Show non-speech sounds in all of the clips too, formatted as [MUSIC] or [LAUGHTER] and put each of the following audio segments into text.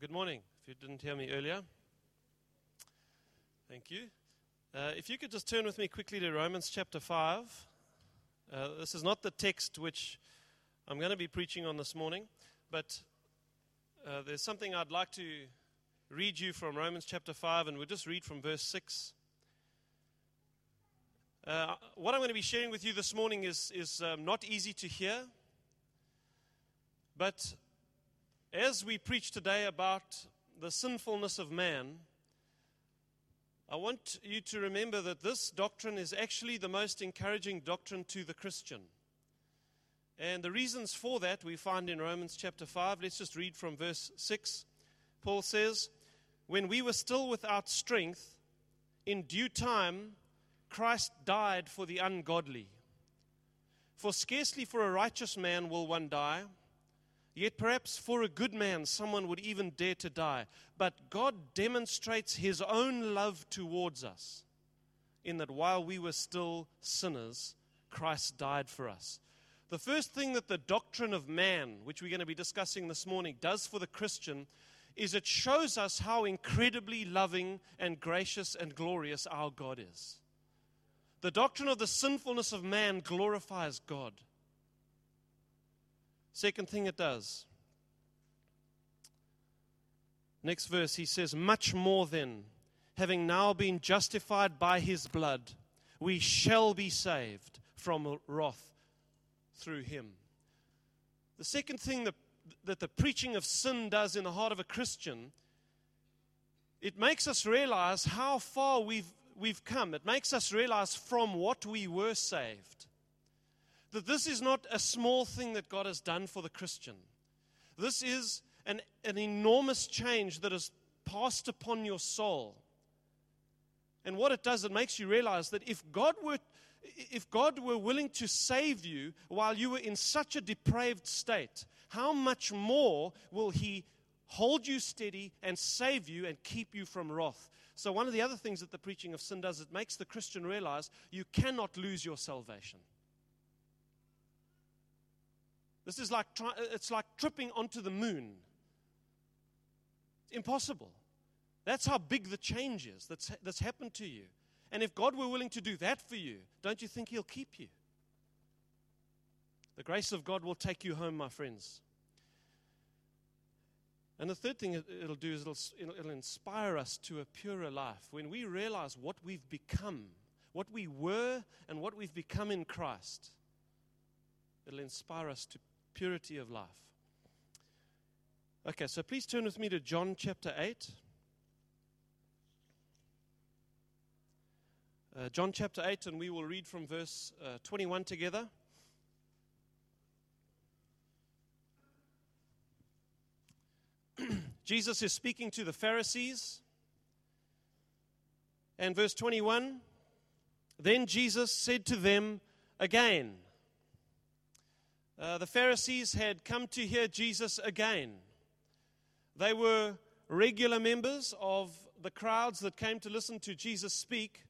good morning. If you didn't hear me earlier, thank you. Uh, if you could just turn with me quickly to Romans chapter 5. Uh, this is not the text which I'm going to be preaching on this morning, but uh, there's something I'd like to read you from Romans chapter 5, and we'll just read from verse 6. Uh, what I'm going to be sharing with you this morning is, is um, not easy to hear, but as we preach today about the sinfulness of man, I want you to remember that this doctrine is actually the most encouraging doctrine to the Christian. And the reasons for that we find in Romans chapter 5. Let's just read from verse 6. Paul says, When we were still without strength, in due time, Christ died for the ungodly. For scarcely for a righteous man will one die Yet perhaps for a good man, someone would even dare to die. But God demonstrates his own love towards us in that while we were still sinners, Christ died for us. The first thing that the doctrine of man, which we're going to be discussing this morning, does for the Christian is it shows us how incredibly loving and gracious and glorious our God is. The doctrine of the sinfulness of man glorifies God. Second thing it does. Next verse, he says, Much more than, having now been justified by his blood, we shall be saved from wrath through him. The second thing that, that the preaching of sin does in the heart of a Christian, it makes us realize how far we've, we've come. It makes us realize from what we were saved that this is not a small thing that God has done for the Christian. This is an, an enormous change that has passed upon your soul. And what it does, it makes you realize that if God were if God were willing to save you while you were in such a depraved state, how much more will He hold you steady and save you and keep you from wrath? So, one of the other things that the preaching of sin does, it makes the Christian realize you cannot lose your salvation. This is like, it's like tripping onto the moon. It's impossible. That's how big the change is that's, that's happened to you. And if God were willing to do that for you, don't you think He'll keep you? The grace of God will take you home, my friends. And the third thing it'll do is it'll, it'll inspire us to a purer life. When we realize what we've become, what we were, and what we've become in Christ, it'll inspire us to purity of life. Okay, so please turn with me to John chapter 8. Uh, John chapter 8, and we will read from verse uh, 21 together. [CLEARS THROAT] Jesus is speaking to the Pharisees. And verse 21 Then Jesus said to them again, uh, the Pharisees had come to hear Jesus again. They were regular members of the crowds that came to listen to Jesus speak.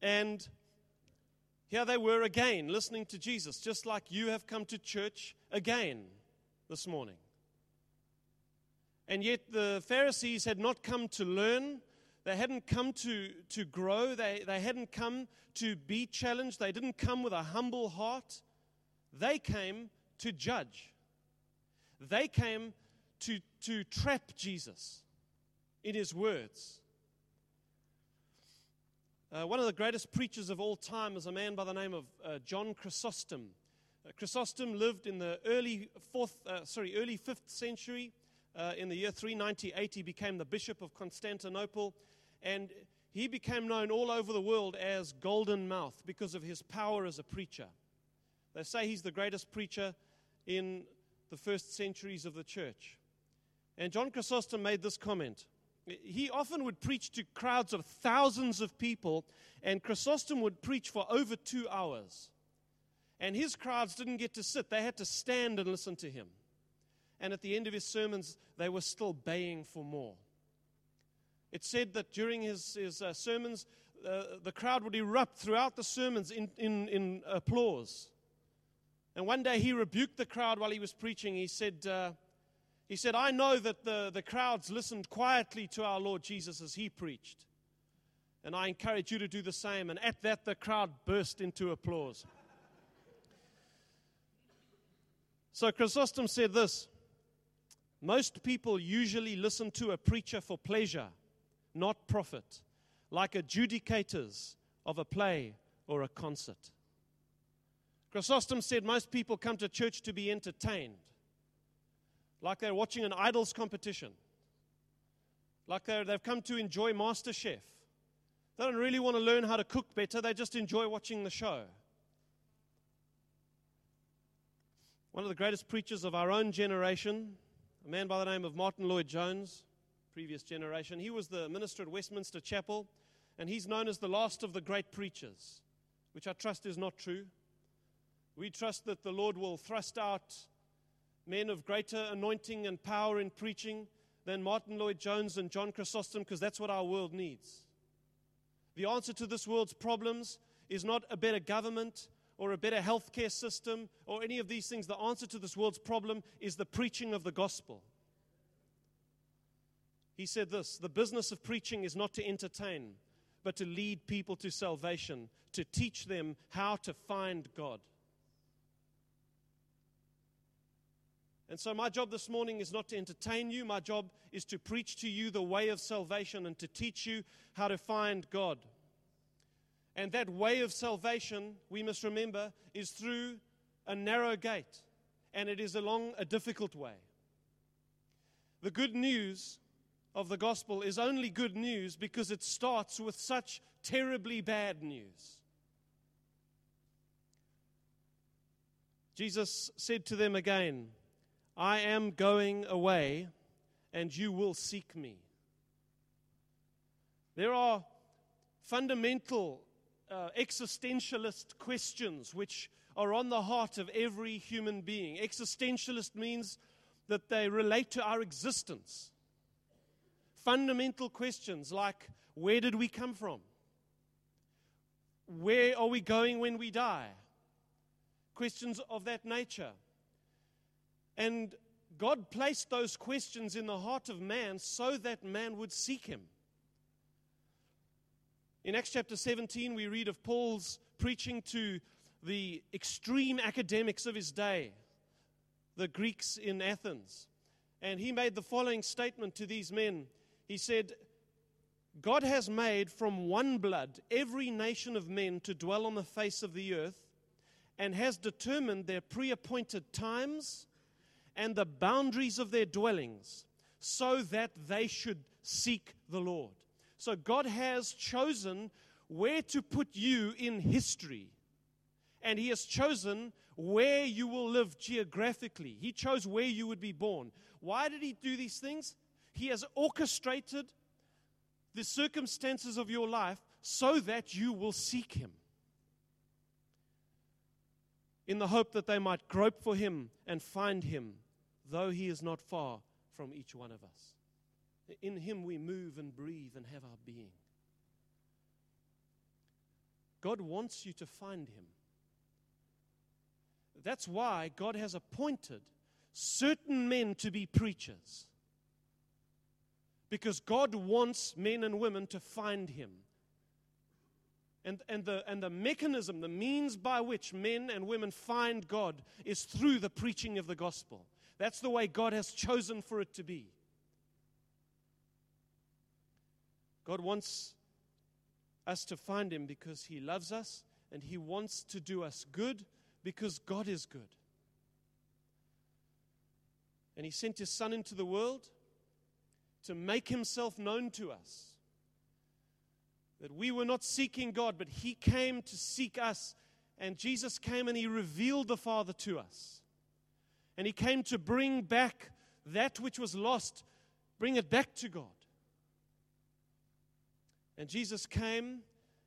And here they were again, listening to Jesus, just like you have come to church again this morning. And yet the Pharisees had not come to learn. They hadn't come to, to grow. They, they hadn't come to be challenged. They didn't come with a humble heart. They came to judge. They came to, to trap Jesus in his words. Uh, one of the greatest preachers of all time is a man by the name of uh, John Chrysostom. Uh, Chrysostom lived in the early fourth, uh, sorry, early fifth century. Uh, in the year 398, he became the bishop of Constantinople, and he became known all over the world as Golden Mouth because of his power as a preacher. They say he's the greatest preacher in the first centuries of the church. And John Chrysostom made this comment. He often would preach to crowds of thousands of people, and Chrysostom would preach for over two hours. And his crowds didn't get to sit, they had to stand and listen to him. And at the end of his sermons, they were still baying for more. It said that during his, his uh, sermons, uh, the crowd would erupt throughout the sermons in, in, in applause. And one day he rebuked the crowd while he was preaching. He said, uh, He said, I know that the, the crowds listened quietly to our Lord Jesus as he preached. And I encourage you to do the same. And at that, the crowd burst into applause. So Chrysostom said this Most people usually listen to a preacher for pleasure, not profit, like adjudicators of a play or a concert. Chrysostom said most people come to church to be entertained, like they're watching an idols competition, like they've come to enjoy MasterChef. They don't really want to learn how to cook better, they just enjoy watching the show. One of the greatest preachers of our own generation, a man by the name of Martyn Lloyd-Jones, previous generation, he was the minister at Westminster Chapel, and he's known as the last of the great preachers, which I trust is not true. We trust that the Lord will thrust out men of greater anointing and power in preaching than Martyn Lloyd-Jones and John Chrysostom, because that's what our world needs. The answer to this world's problems is not a better government or a better healthcare system or any of these things. The answer to this world's problem is the preaching of the gospel. He said this The business of preaching is not to entertain, but to lead people to salvation, to teach them how to find God. And so, my job this morning is not to entertain you. My job is to preach to you the way of salvation and to teach you how to find God. And that way of salvation, we must remember, is through a narrow gate, and it is along a difficult way. The good news of the gospel is only good news because it starts with such terribly bad news. Jesus said to them again, I am going away, and you will seek me. There are fundamental uh, existentialist questions which are on the heart of every human being. Existentialist means that they relate to our existence. Fundamental questions like where did we come from? Where are we going when we die? Questions of that nature. And God placed those questions in the heart of man so that man would seek him. In Acts chapter 17, we read of Paul's preaching to the extreme academics of his day, the Greeks in Athens. And he made the following statement to these men. He said, God has made from one blood every nation of men to dwell on the face of the earth and has determined their pre appointed times and the boundaries of their dwellings so that they should seek the Lord. So God has chosen where to put you in history. And He has chosen where you will live geographically. He chose where you would be born. Why did He do these things? He has orchestrated the circumstances of your life so that you will seek Him in the hope that they might grope for Him and find Him though he is not far from each one of us. In him we move and breathe and have our being. God wants you to find him. That's why God has appointed certain men to be preachers. Because God wants men and women to find him. And, and, the, and the mechanism, the means by which men and women find God is through the preaching of the gospel. That's the way God has chosen for it to be. God wants us to find Him because He loves us and He wants to do us good because God is good. And He sent His Son into the world to make Himself known to us. That we were not seeking God, but He came to seek us. And Jesus came and He revealed the Father to us. And he came to bring back that which was lost, bring it back to God. And Jesus came,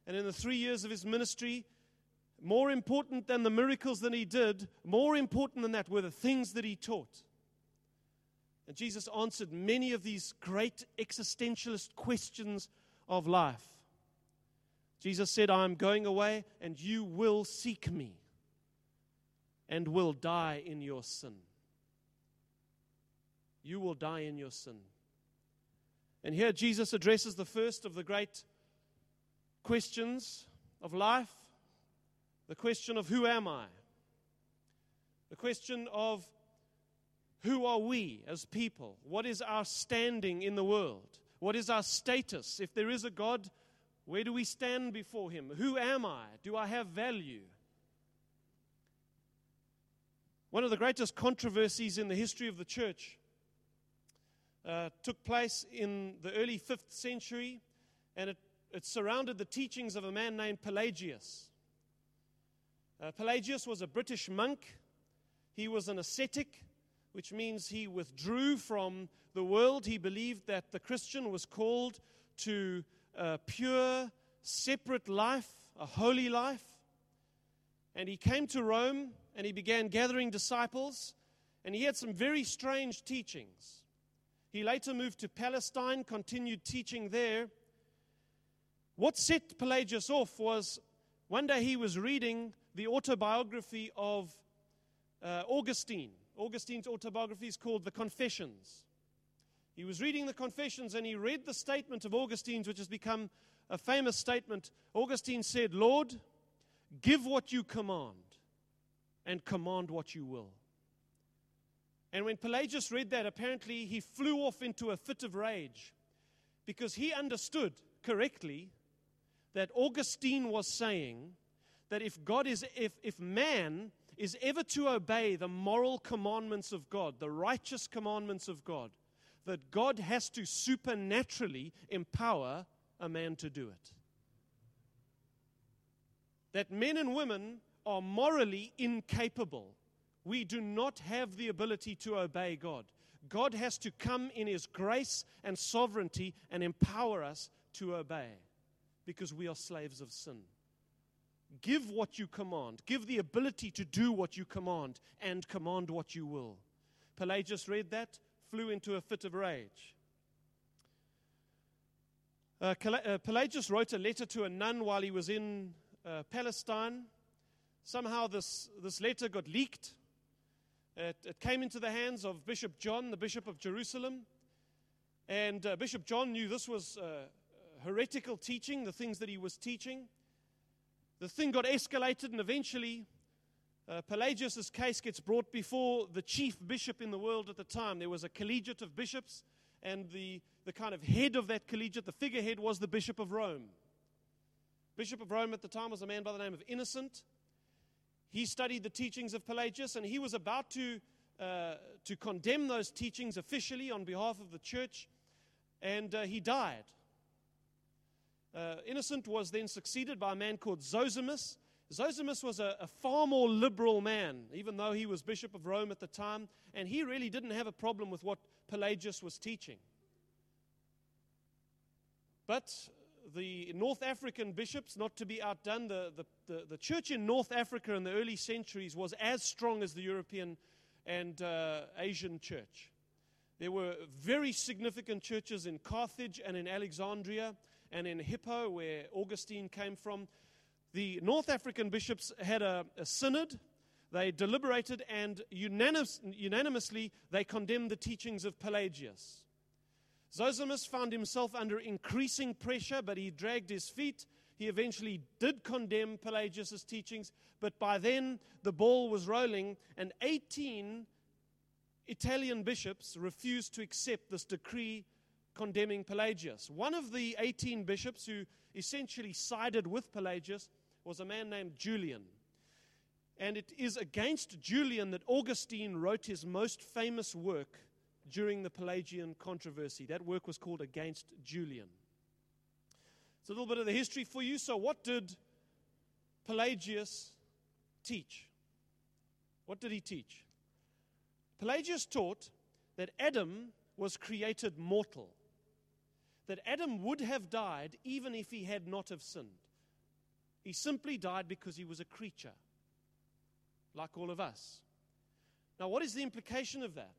and in the three years of his ministry, more important than the miracles that he did, more important than that were the things that he taught. And Jesus answered many of these great existentialist questions of life. Jesus said, I am going away, and you will seek me and will die in your sin. you will die in your sin. And here Jesus addresses the first of the great questions of life the question of who am I? The question of who are we as people? What is our standing in the world? What is our status? If there is a God, where do we stand before Him? Who am I? Do I have value? One of the greatest controversies in the history of the church uh, took place in the early 5th century, and it, it surrounded the teachings of a man named Pelagius. Uh, Pelagius was a British monk. He was an ascetic, which means he withdrew from the world. He believed that the Christian was called to a pure, separate life, a holy life. And he came to Rome and he began gathering disciples, and he had some very strange teachings. He later moved to Palestine, continued teaching there. What set Pelagius off was one day he was reading the autobiography of uh, Augustine. Augustine's autobiography is called The Confessions. He was reading the Confessions and he read the statement of Augustine's, which has become a famous statement. Augustine said, Lord, give what you command and command what you will. And when Pelagius read that, apparently he flew off into a fit of rage because he understood correctly that Augustine was saying that if God is, if, if man is ever to obey the moral commandments of God, the righteous commandments of God, that God has to supernaturally empower a man to do it. That men and women are morally incapable we do not have the ability to obey God. God has to come in His grace and sovereignty and empower us to obey because we are slaves of sin. Give what you command, give the ability to do what you command, and command what you will. Pelagius read that, flew into a fit of rage. Uh, uh Pelagius wrote a letter to a nun while he was in uh, Palestine. Somehow, this, this letter got leaked it, it, came into the hands of Bishop John, the Bishop of Jerusalem. And uh, Bishop John knew this was uh, heretical teaching, the things that he was teaching. The thing got escalated, and eventually, uh, Pelagius' case gets brought before the chief bishop in the world at the time. There was a collegiate of bishops, and the, the kind of head of that collegiate, the figurehead, was the Bishop of Rome. Bishop of Rome at the time was a man by the name of Innocent. He studied the teachings of Pelagius and he was about to, uh, to condemn those teachings officially on behalf of the church, and uh, he died. Uh, Innocent was then succeeded by a man called Zosimus. Zosimus was a, a, far more liberal man, even though he was Bishop of Rome at the time, and he really didn't have a problem with what Pelagius was teaching. But the North African bishops, not to be outdone, the, the, the, the, church in North Africa in the early centuries was as strong as the European and uh, Asian church. There were very significant churches in Carthage and in Alexandria and in Hippo, where Augustine came from. The North African bishops had a, a synod. They deliberated and unanimous, unanimously they condemned the teachings of Pelagius. Zosimus found himself under increasing pressure, but he dragged his feet. He eventually did condemn Pelagius' teachings, but by then the ball was rolling, and 18 Italian bishops refused to accept this decree condemning Pelagius. One of the 18 bishops who essentially sided with Pelagius was a man named Julian. And it is against Julian that Augustine wrote his most famous work, during the Pelagian controversy. That work was called Against Julian. It's a little bit of the history for you. So, what did Pelagius teach? What did he teach? Pelagius taught that Adam was created mortal, that Adam would have died even if he had not have sinned. He simply died because he was a creature, like all of us. Now, what is the implication of that?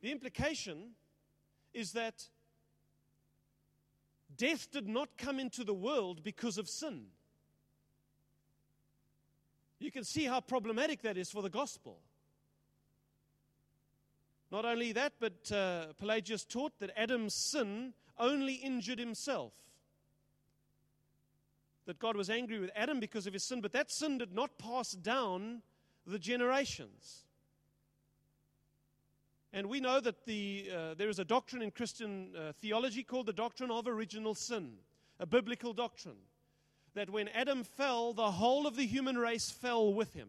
The implication is that death did not come into the world because of sin. You can see how problematic that is for the gospel. Not only that, but uh, Pelagius taught that Adam's sin only injured himself. That God was angry with Adam because of his sin, but that sin did not pass down the generations. And we know that the, uh, there is a doctrine in Christian uh, theology called the doctrine of original sin, a biblical doctrine. That when Adam fell, the whole of the human race fell with him.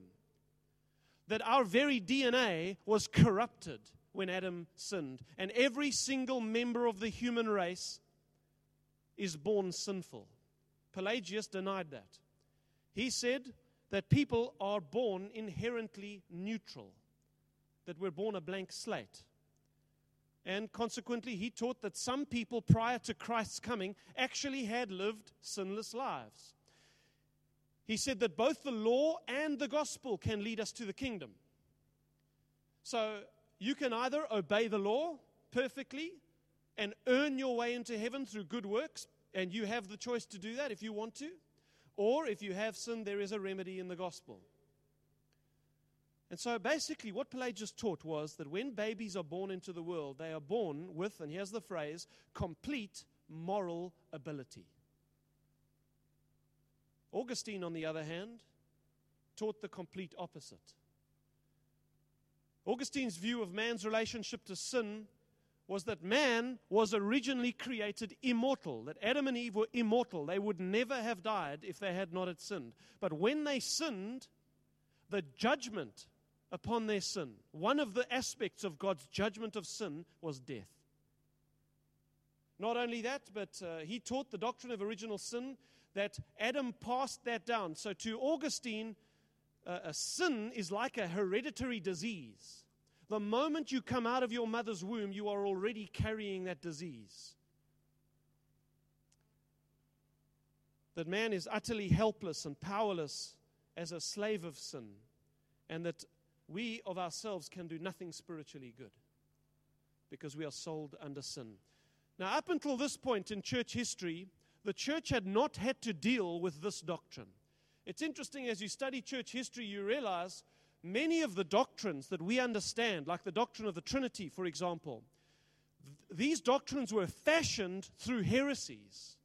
That our very DNA was corrupted when Adam sinned. And every single member of the human race is born sinful. Pelagius denied that. He said that people are born inherently neutral that we're born a blank slate. And consequently, he taught that some people prior to Christ's coming actually had lived sinless lives. He said that both the law and the gospel can lead us to the kingdom. So you can either obey the law perfectly and earn your way into heaven through good works, and you have the choice to do that if you want to, or if you have sin, there is a remedy in the gospel. And so basically, what Pelagius taught was that when babies are born into the world, they are born with, and here's the phrase, complete moral ability. Augustine, on the other hand, taught the complete opposite. Augustine's view of man's relationship to sin was that man was originally created immortal, that Adam and Eve were immortal. They would never have died if they had not had sinned. But when they sinned, the judgment upon their sin. One of the aspects of God's judgment of sin was death. Not only that, but uh, he taught the doctrine of original sin that Adam passed that down. So to Augustine, uh, a sin is like a hereditary disease. The moment you come out of your mother's womb, you are already carrying that disease. That man is utterly helpless and powerless as a slave of sin, and that we of ourselves can do nothing spiritually good because we are sold under sin. Now, up until this point in church history, the church had not had to deal with this doctrine. It's interesting as you study church history, you realize many of the doctrines that we understand, like the doctrine of the Trinity, for example, th- these doctrines were fashioned through heresies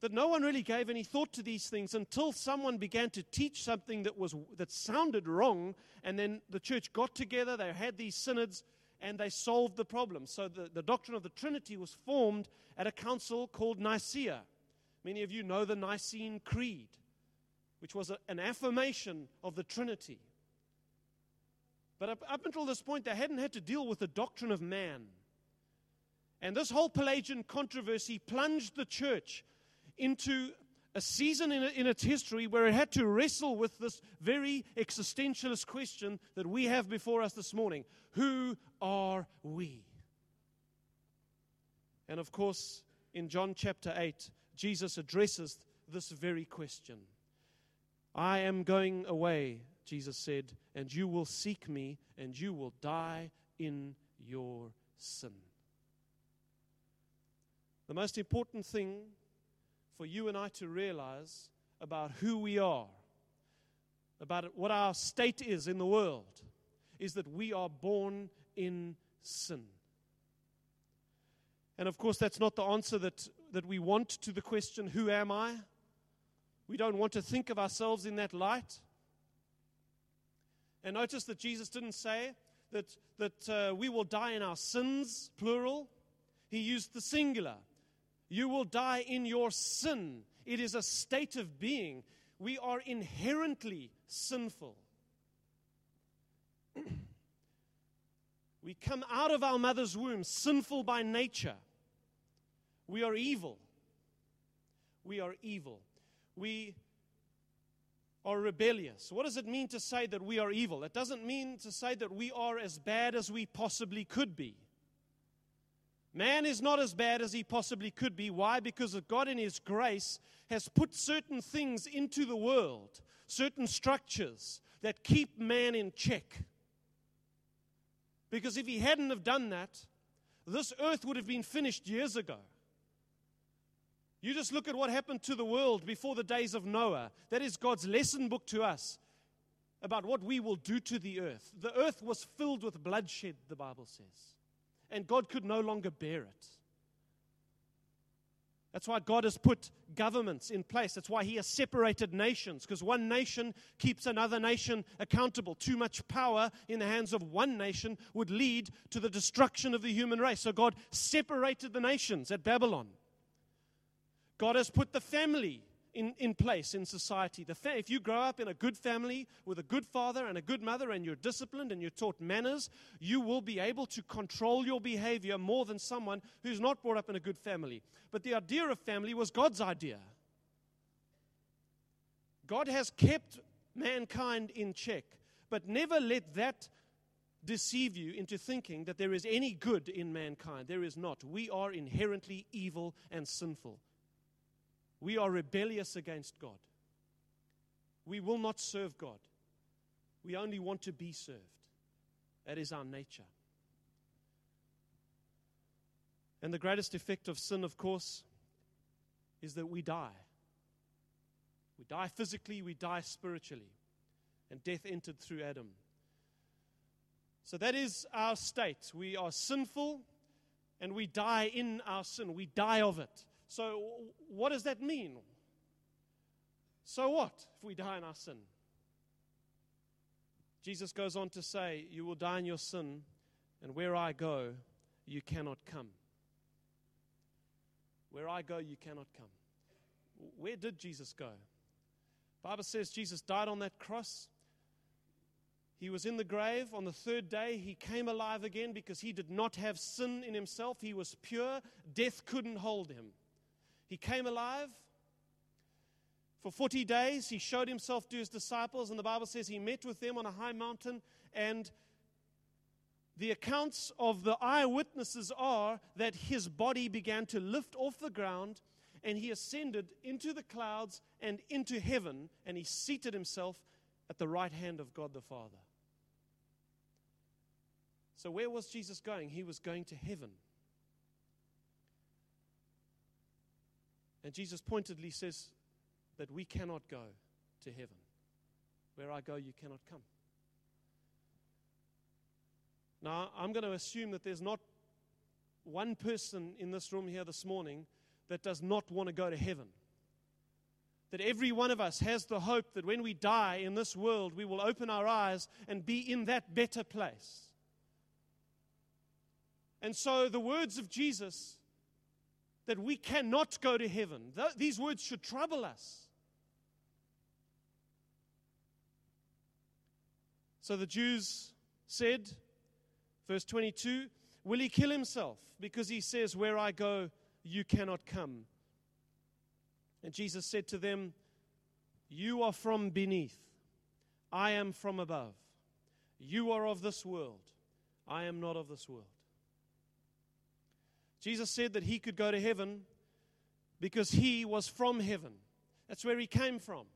that no one really gave any thought to these things until someone began to teach something that was that sounded wrong and then the church got together they had these synods and they solved the problem. So the, the doctrine of the trinity was formed at a council called nicaea. Many of you know the nicene creed which was a, an affirmation of the trinity. But up, up until this point they hadn't had to deal with the doctrine of man. And this whole pelagian controversy plunged the church into a season in, in, its history where it had to wrestle with this very existentialist question that we have before us this morning Who are we? And of course, in John chapter 8, Jesus addresses this very question. I am going away, Jesus said, and you will seek me, and you will die in your sin. The most important thing for you and I to realize about who we are, about what our state is in the world, is that we are born in sin. And of course, that's not the answer that, that we want to the question, Who am I? We don't want to think of ourselves in that light. And notice that Jesus didn't say that, that uh, we will die in our sins, plural. He used the singular. You will die in your sin. It is a state of being. We are inherently sinful. [CLEARS THROAT] we come out of our mother's womb sinful by nature. We are evil. We are evil. We are rebellious. What does it mean to say that we are evil? It doesn't mean to say that we are as bad as we possibly could be. Man is not as bad as he possibly could be. Why? Because God, in His grace, has put certain things into the world, certain structures that keep man in check. Because if He hadn't have done that, this earth would have been finished years ago. You just look at what happened to the world before the days of Noah. That is God's lesson book to us. about what we will do to the earth. The earth was filled with bloodshed, the Bible says, and God could no longer bear it. That's why God has put governments in place. That's why He has separated nations, because one nation keeps another nation accountable. Too much power in the hands of one nation would lead to the destruction of the human race. So God separated the nations at Babylon. God has put the family in, in place in society. The fa- if you grow up in a good family with a good father and a good mother and you're disciplined and you're taught manners, you will be able to control your behavior more than someone who's not brought up in a good family. But the idea of family was God's idea. God has kept mankind in check, but never let that deceive you into thinking that there is any good in mankind. There is not. We are inherently evil and sinful. We are rebellious against God. We will not serve God. We only want to be served. That is our nature. And the greatest effect of sin, of course, is that we die. We die physically, we die spiritually. And death entered through Adam. So that is our state. We are sinful and we die in our sin. We die of it. So, what does that mean? So, what if we die in our sin? Jesus goes on to say, You will die in your sin, and where I go, you cannot come. Where I go, you cannot come. Where did Jesus go? Bible says Jesus died on that cross. He was in the grave. On the third day, he came alive again because he did not have sin in himself. He was pure. Death couldn't hold him. He came alive. For 40 days, he showed himself to his disciples, and the Bible says he met with them on a high mountain. And the accounts of the eyewitnesses are that his body began to lift off the ground, and he ascended into the clouds and into heaven, and he seated himself at the right hand of God the Father. So, where was Jesus going? He was going to heaven. And Jesus pointedly says that we cannot go to heaven. Where I go, you cannot come. Now, I'm going to assume that there's not one person in this room here this morning that does not want to go to heaven. That every one of us has the hope that when we die in this world, we will open our eyes and be in that better place. And so the words of Jesus that we cannot go to heaven. Th- these words should trouble us. So the Jews said, verse 22, Will he kill himself? Because he says, Where I go, you cannot come. And Jesus said to them, You are from beneath, I am from above. You are of this world, I am not of this world. Jesus said that he could go to heaven because he was from heaven. That's where he came from.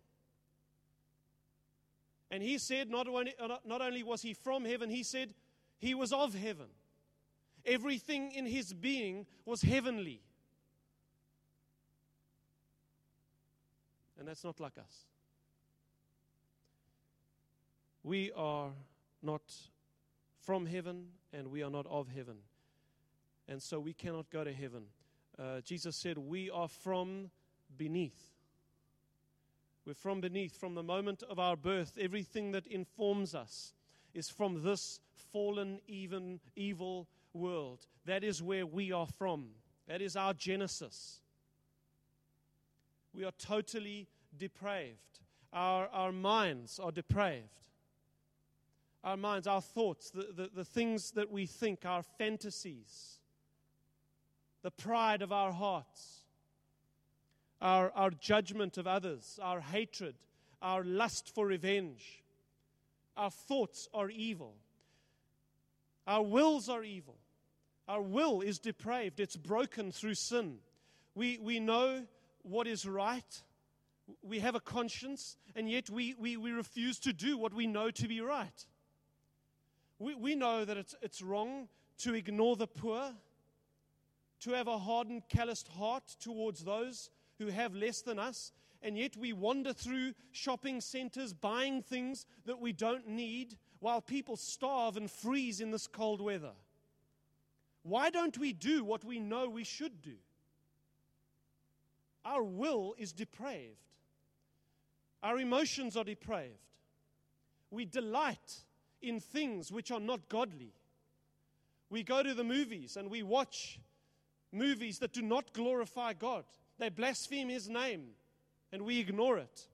And he said, not only, uh, not only was he from heaven, he said he was of heaven. Everything in his being was heavenly. And that's not like us. We are not from heaven and we are not of heaven and so we cannot go to heaven. Uh, Jesus said, We are from beneath. We're from beneath. From the moment of our birth, everything that informs us is from this fallen, even, evil world. That is where we are from. That is our genesis. We are totally depraved. Our, our minds are depraved. Our minds, our thoughts, the, the, the things that we think, our fantasies the pride of our hearts, our, our judgment of others, our hatred, our lust for revenge. Our thoughts are evil. Our wills are evil. Our will is depraved, it's broken through sin. We, we know what is right, we have a conscience, and yet we, we, we refuse to do what we know to be right. We, we know that it's, it's wrong to ignore the poor to have a hardened, calloused heart towards those who have less than us. and yet we wander through shopping centers buying things that we don't need while people starve and freeze in this cold weather? Why don't we do what we know we should do? Our will is depraved. Our emotions are depraved. We delight in things which are not godly. We go to the movies and we watch movies that do not glorify God. They blaspheme His name and we ignore it.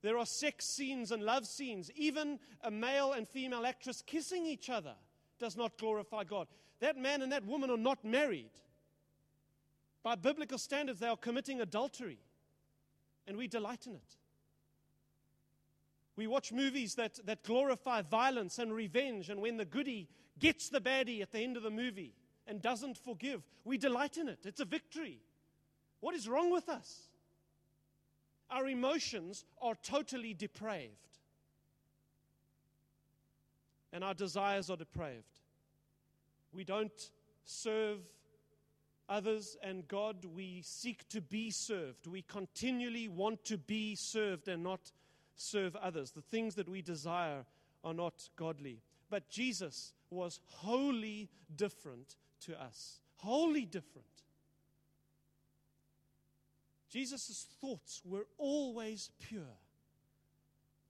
There are sex scenes and love scenes. Even a male and female actress kissing each other does not glorify God. That man and that woman are not married. By biblical standards, they are committing adultery, and we delight in it. We watch movies that, that glorify violence and revenge, and when the goody gets the baddie at the end of the movie and doesn't forgive, we delight in it. It's a victory. What is wrong with us? Our emotions are totally depraved, and our desires are depraved. We don't serve others and God, we seek to be served. We continually want to be served and not serve others. The things that we desire are not godly. But Jesus was wholly different to us. Wholly different. Jesus' thoughts were always pure.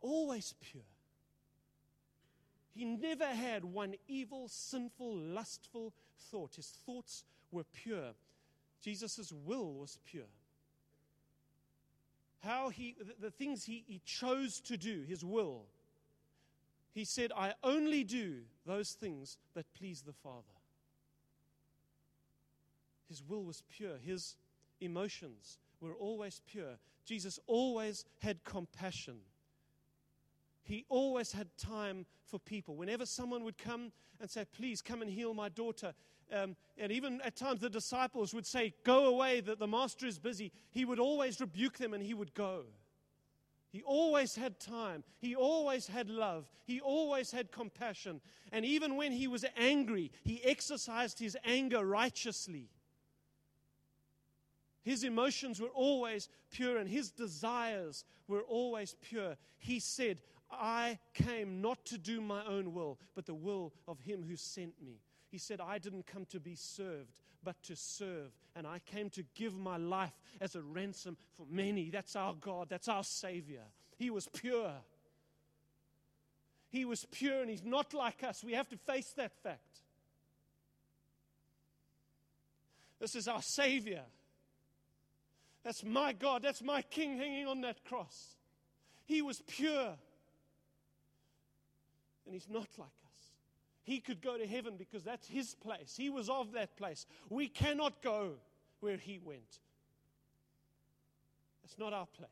Always pure. He never had one evil, sinful, lustful thought. His thoughts were pure. Jesus' will was pure. How he, the, the things he, he chose to do, his will, he said, I only do those things that please the Father. His will was pure. His emotions were always pure. Jesus always had compassion. He always had time for people. Whenever someone would come and say, Please come and heal my daughter, um, and even at times the disciples would say, Go away, that the master is busy, he would always rebuke them and he would go. He always had time. He always had love. He always had compassion. And even when he was angry, he exercised his anger righteously. His emotions were always pure and his desires were always pure. He said, I came not to do my own will, but the will of him who sent me. He said, I didn't come to be served, but to serve. And I came to give my life as a ransom for many. That's our God, that's our Savior. He was pure. He was pure, and He's not like us. We have to face that fact. This is our Savior. That's my God. That's my King hanging on that cross. He was pure. And He's not like us. he could go to heaven because that's his place. He was of that place. We cannot go where he went. That's not our place.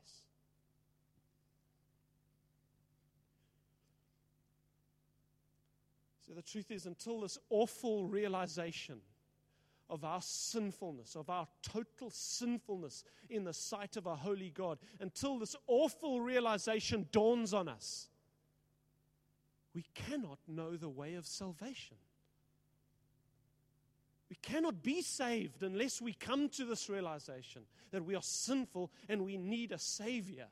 So the truth is, until this awful realization of our sinfulness, of our total sinfulness in the sight of a holy God, until this awful realization dawns on us, we cannot know the way of salvation. We cannot be saved unless we come to this realization that we are sinful and we need a Savior.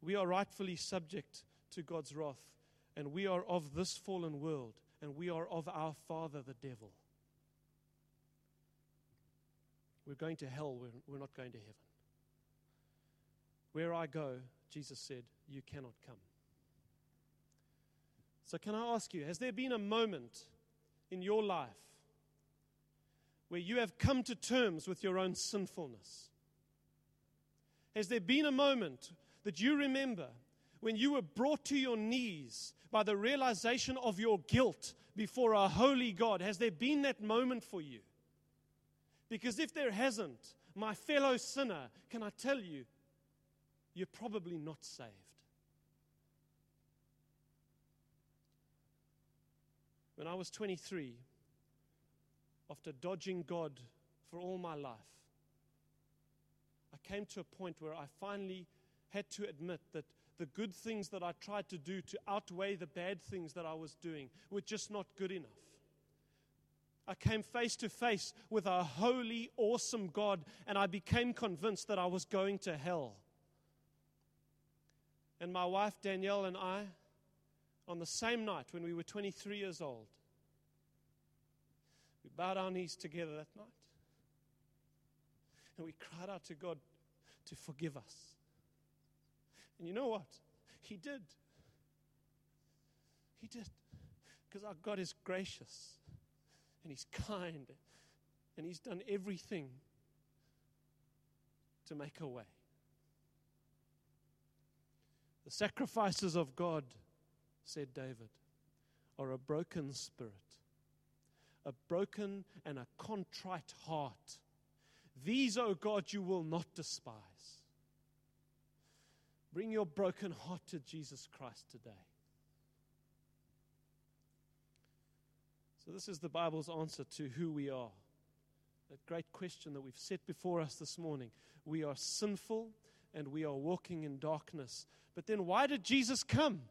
We are rightfully subject to God's wrath, and we are of this fallen world, and we are of our father, the devil. We're going to hell, we're, we're not going to heaven. Where I go, Jesus said, You cannot come. So, can I ask you, has there been a moment in your life where you have come to terms with your own sinfulness? Has there been a moment that you remember when you were brought to your knees by the realization of your guilt before a holy God? Has there been that moment for you? Because if there hasn't, my fellow sinner, can I tell you, you're probably not saved. When I was 23, after dodging God for all my life, I came to a point where I finally had to admit that the good things that I tried to do to outweigh the bad things that I was doing were just not good enough. I came face to face with a holy, awesome God, and I became convinced that I was going to hell. And my wife Danielle and I, on the same night when we were 23 years old, we bowed our knees together that night. And we cried out to God to forgive us. And you know what? He did. He did. Because our God is gracious and He's kind and He's done everything to make a way. The sacrifices of God, said David, are a broken spirit, a broken and a contrite heart. These, O oh God, you will not despise. Bring your broken heart to Jesus Christ today. So, this is the Bible's answer to who we are. That great question that we've set before us this morning. We are sinful and we are walking in darkness. But then, why did Jesus come?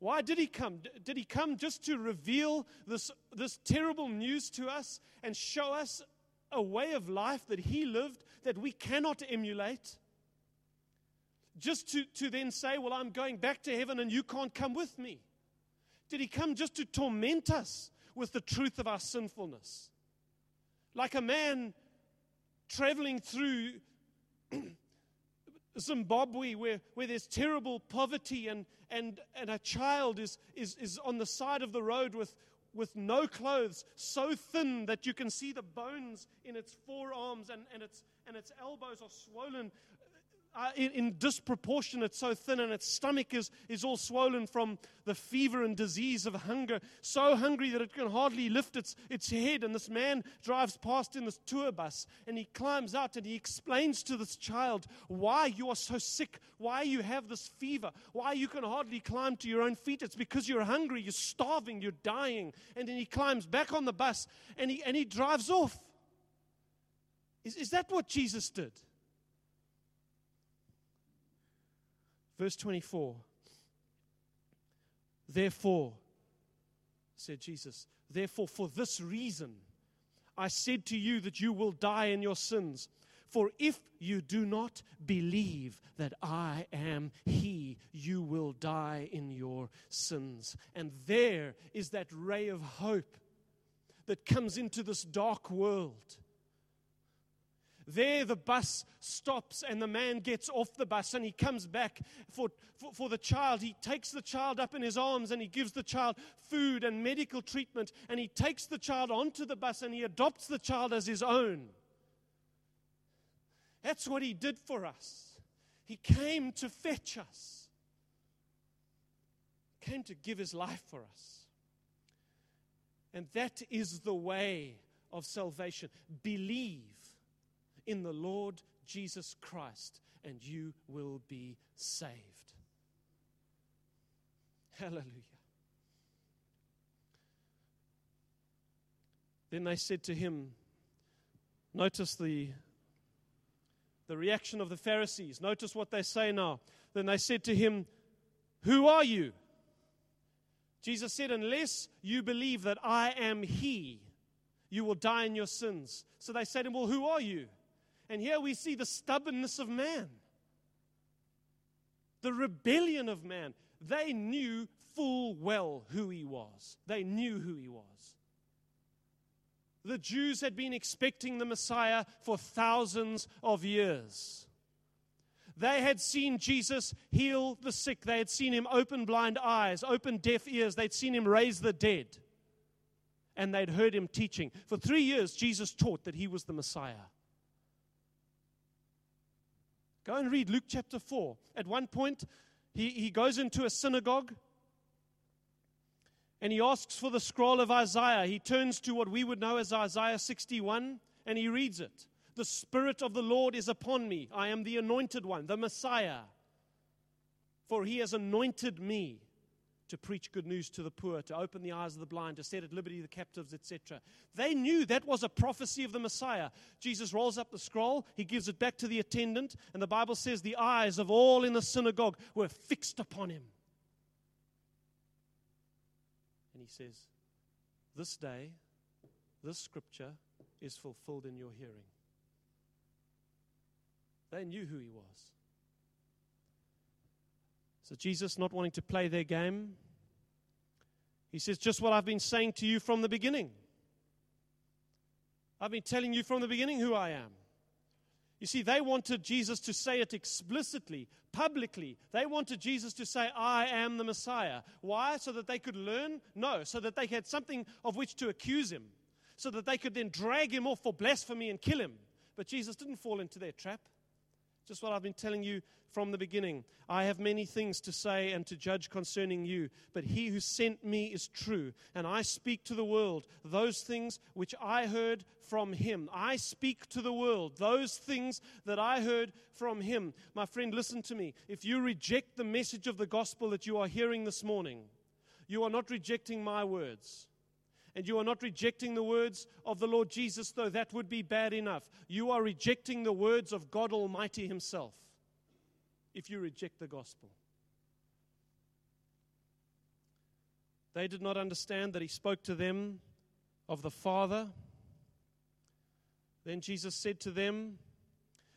Why did he come? Did he come just to reveal this, this terrible news to us and show us a way of life that he lived that we cannot emulate? Just to, to then say, Well, I'm going back to heaven and you can't come with me. Did he come just to torment us with the truth of our sinfulness? Like a man traveling through [CLEARS THROAT] Zimbabwe, where, where there's terrible poverty, and, and, and a child is, is, is on the side of the road with, with no clothes, so thin that you can see the bones in its forearms, and, and, its, and its elbows are swollen uh, in, in, disproportionate, so thin, and its stomach is, is all swollen from the fever and disease of hunger, so hungry that it can hardly lift its, its head. And this man drives past in this tour bus, and he climbs out and he explains to this child why you are so sick, why you have this fever, why you can hardly climb to your own feet. It's because you're hungry, you're starving, you're dying. And then he climbs back on the bus and he, and he drives off. Is, is that what Jesus did? Verse 24. Therefore, said Jesus, therefore, for this reason, I said to you that you will die in your sins. For if you do not believe that I am He, you will die in your sins. And there is that ray of hope that comes into this dark world there, the bus stops, and the man gets off the bus and he comes back for, for, for, the child. He takes the child up in his arms and he gives the child food and medical treatment. And he takes the child onto the bus and he adopts the child as his own. That's what he did for us. He came to fetch us, came to give his life for us. And that is the way of salvation. Believe in the Lord Jesus Christ, and you will be saved. Hallelujah. Then they said to him, Notice the, the reaction of the Pharisees. Notice what they say now. Then they said to him, Who are you? Jesus said, Unless you believe that I am He, you will die in your sins. So they said to him, Well, who are you? And here we see the stubbornness of man, the rebellion of man. They knew full well who he was, they knew who he was. The Jews had been expecting the Messiah for thousands of years. They had seen Jesus heal the sick. They had seen him open blind eyes, open deaf ears. They'd seen him raise the dead. And they'd heard him teaching. For three years, Jesus taught that he was the Messiah. Go and read Luke chapter 4. At one point, he, he goes into a synagogue and he asks for the scroll of Isaiah. He turns to what we would know as Isaiah 61 and he reads it. The Spirit of the Lord is upon me. I am the anointed one, the Messiah. For he has anointed me to preach good news to the poor, to open the eyes of the blind, to set at liberty the captives, etc. They knew that was a prophecy of the Messiah. Jesus rolls up the scroll, he gives it back to the attendant, and the Bible says the eyes of all in the synagogue were fixed upon him. And he says, This day this scripture is fulfilled in your hearing. They knew who he was. So, Jesus, not wanting to play their game, he says, Just what I've been saying to you from the beginning. I've been telling you from the beginning who I am. You see, they wanted Jesus to say it explicitly, publicly. They wanted Jesus to say, I am the Messiah. Why? So that they could learn? No, so that they had something of which to accuse him, so that they could then drag him off for blasphemy and kill him. But Jesus didn't fall into their trap. Just what I've been telling you from the beginning. I have many things to say and to judge concerning you, but he who sent me is true, and I speak to the world those things which I heard from him. I speak to the world those things that I heard from him. My friend, listen to me. If you reject the message of the gospel that you are hearing this morning, you are not rejecting my words and you are not rejecting the words of the Lord Jesus, though that would be bad enough. You are rejecting the words of God Almighty Himself if you reject the gospel. They did not understand that He spoke to them of the Father. Then Jesus said to them,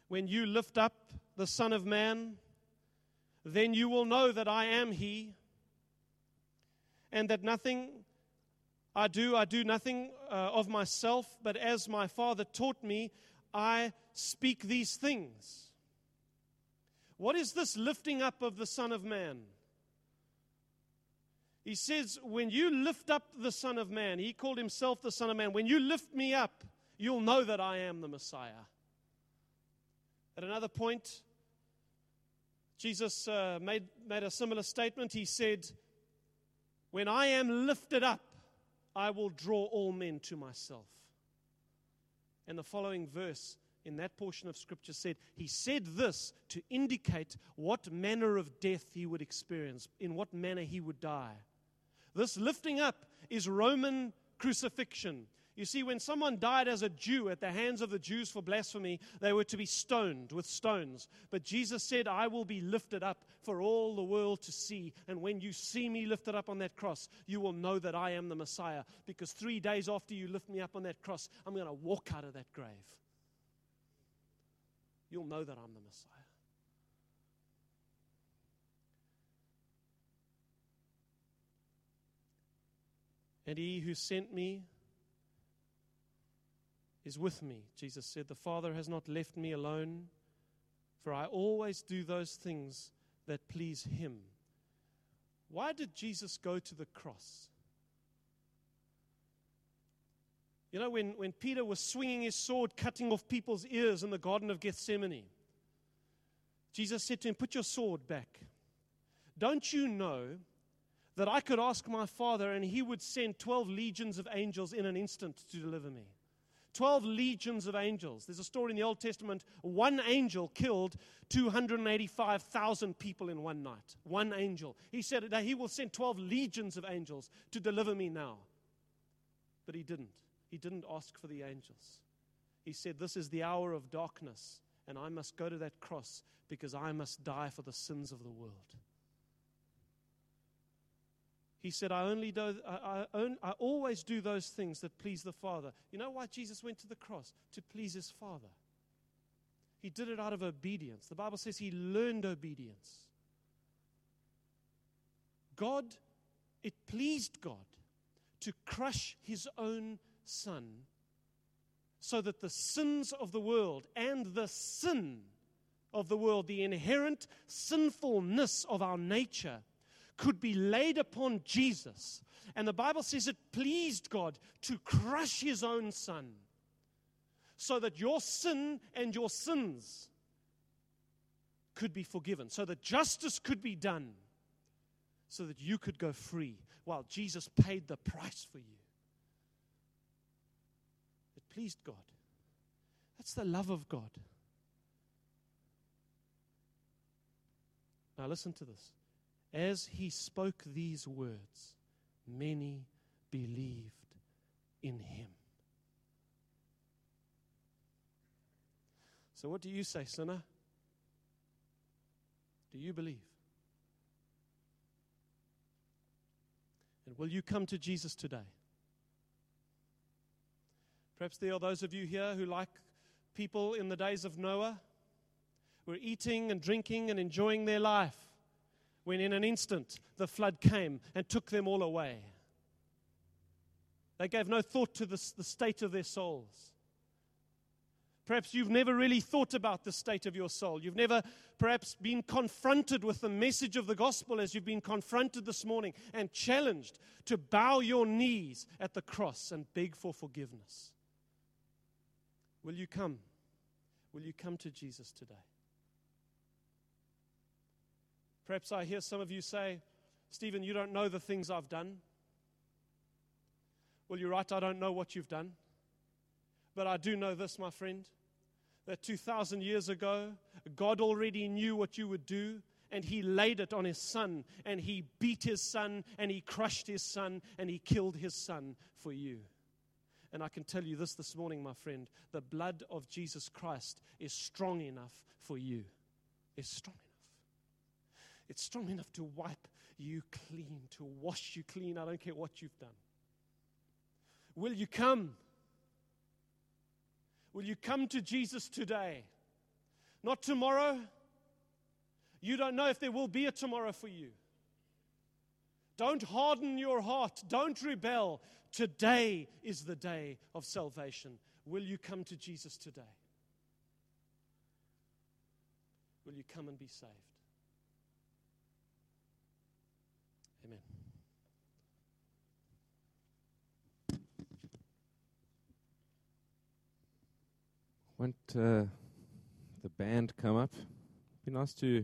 When you lift up the Son of Man, then you will know that I am He, and that nothing I do, I do nothing uh, of myself, but as my Father taught me, I speak these things. What is this lifting up of the Son of Man? He says, When you lift up the Son of Man, he called himself the Son of Man. When you lift me up, you'll know that I am the Messiah. At another point, Jesus uh, made, made a similar statement. He said, When I am lifted up, I will draw all men to myself. And the following verse in that portion of scripture said, He said this to indicate what manner of death he would experience, in what manner he would die. This lifting up is Roman crucifixion. You see, when someone died as a Jew at the hands of the Jews for blasphemy, they were to be stoned with stones. But Jesus said, I will be lifted up for all the world to see. And when you see me lifted up on that cross, you will know that I am the Messiah. Because three days after you lift me up on that cross, I'm going to walk out of that grave. You'll know that I'm the Messiah. And he who sent me is with me. Jesus said, The Father has not left me alone, for I always do those things that please Him. Why did Jesus go to the cross? You know, when, when Peter was swinging his sword, cutting off people's ears in the Garden of Gethsemane, Jesus said to him, Put your sword back. Don't you know that I could ask my Father and he would send 12 legions of angels in an instant to deliver me? 12 legions of angels. There's a story in the Old Testament one angel killed 285,000 people in one night. One angel. He said that he will send 12 legions of angels to deliver me now. But he didn't. He didn't ask for the angels. He said, This is the hour of darkness, and I must go to that cross because I must die for the sins of the world. He said, I, only do, I, I, I always do those things that please the Father. You know why Jesus went to the cross? To please his Father. He did it out of obedience. The Bible says he learned obedience. God, it pleased God to crush his own Son so that the sins of the world and the sin of the world, the inherent sinfulness of our nature, could be laid upon Jesus. And the Bible says it pleased God to crush his own son so that your sin and your sins could be forgiven, so that justice could be done, so that you could go free while Jesus paid the price for you. It pleased God. That's the love of God. Now, listen to this. As he spoke these words, many believed in him. So, what do you say, sinner? Do you believe? And will you come to Jesus today? Perhaps there are those of you here who, like people in the days of Noah, were eating and drinking and enjoying their life when in an instant the flood came and took them all away. They gave no thought to the, the state of their souls. Perhaps you've never really thought about the state of your soul. You've never perhaps been confronted with the message of the gospel as you've been confronted this morning and challenged to bow your knees at the cross and beg for forgiveness. Will you come? Will you come to Jesus today? Perhaps I hear some of you say, Stephen, you don't know the things I've done. Well, you're right, I don't know what you've done. But I do know this, my friend, that 2,000 years ago, God already knew what you would do, and He laid it on His Son, and He beat His Son, and He crushed His Son, and He killed His Son for you. And I can tell you this this morning, my friend the blood of Jesus Christ is strong enough for you. It's strong enough. It's strong enough to wipe you clean, to wash you clean. I don't care what you've done. Will you come? Will you come to Jesus today? Not tomorrow. You don't know if there will be a tomorrow for you. Don't harden your heart. Don't rebel. Today is the day of salvation. Will you come to Jesus today? Will you come and be saved? Want uh, the band come up? Be nice to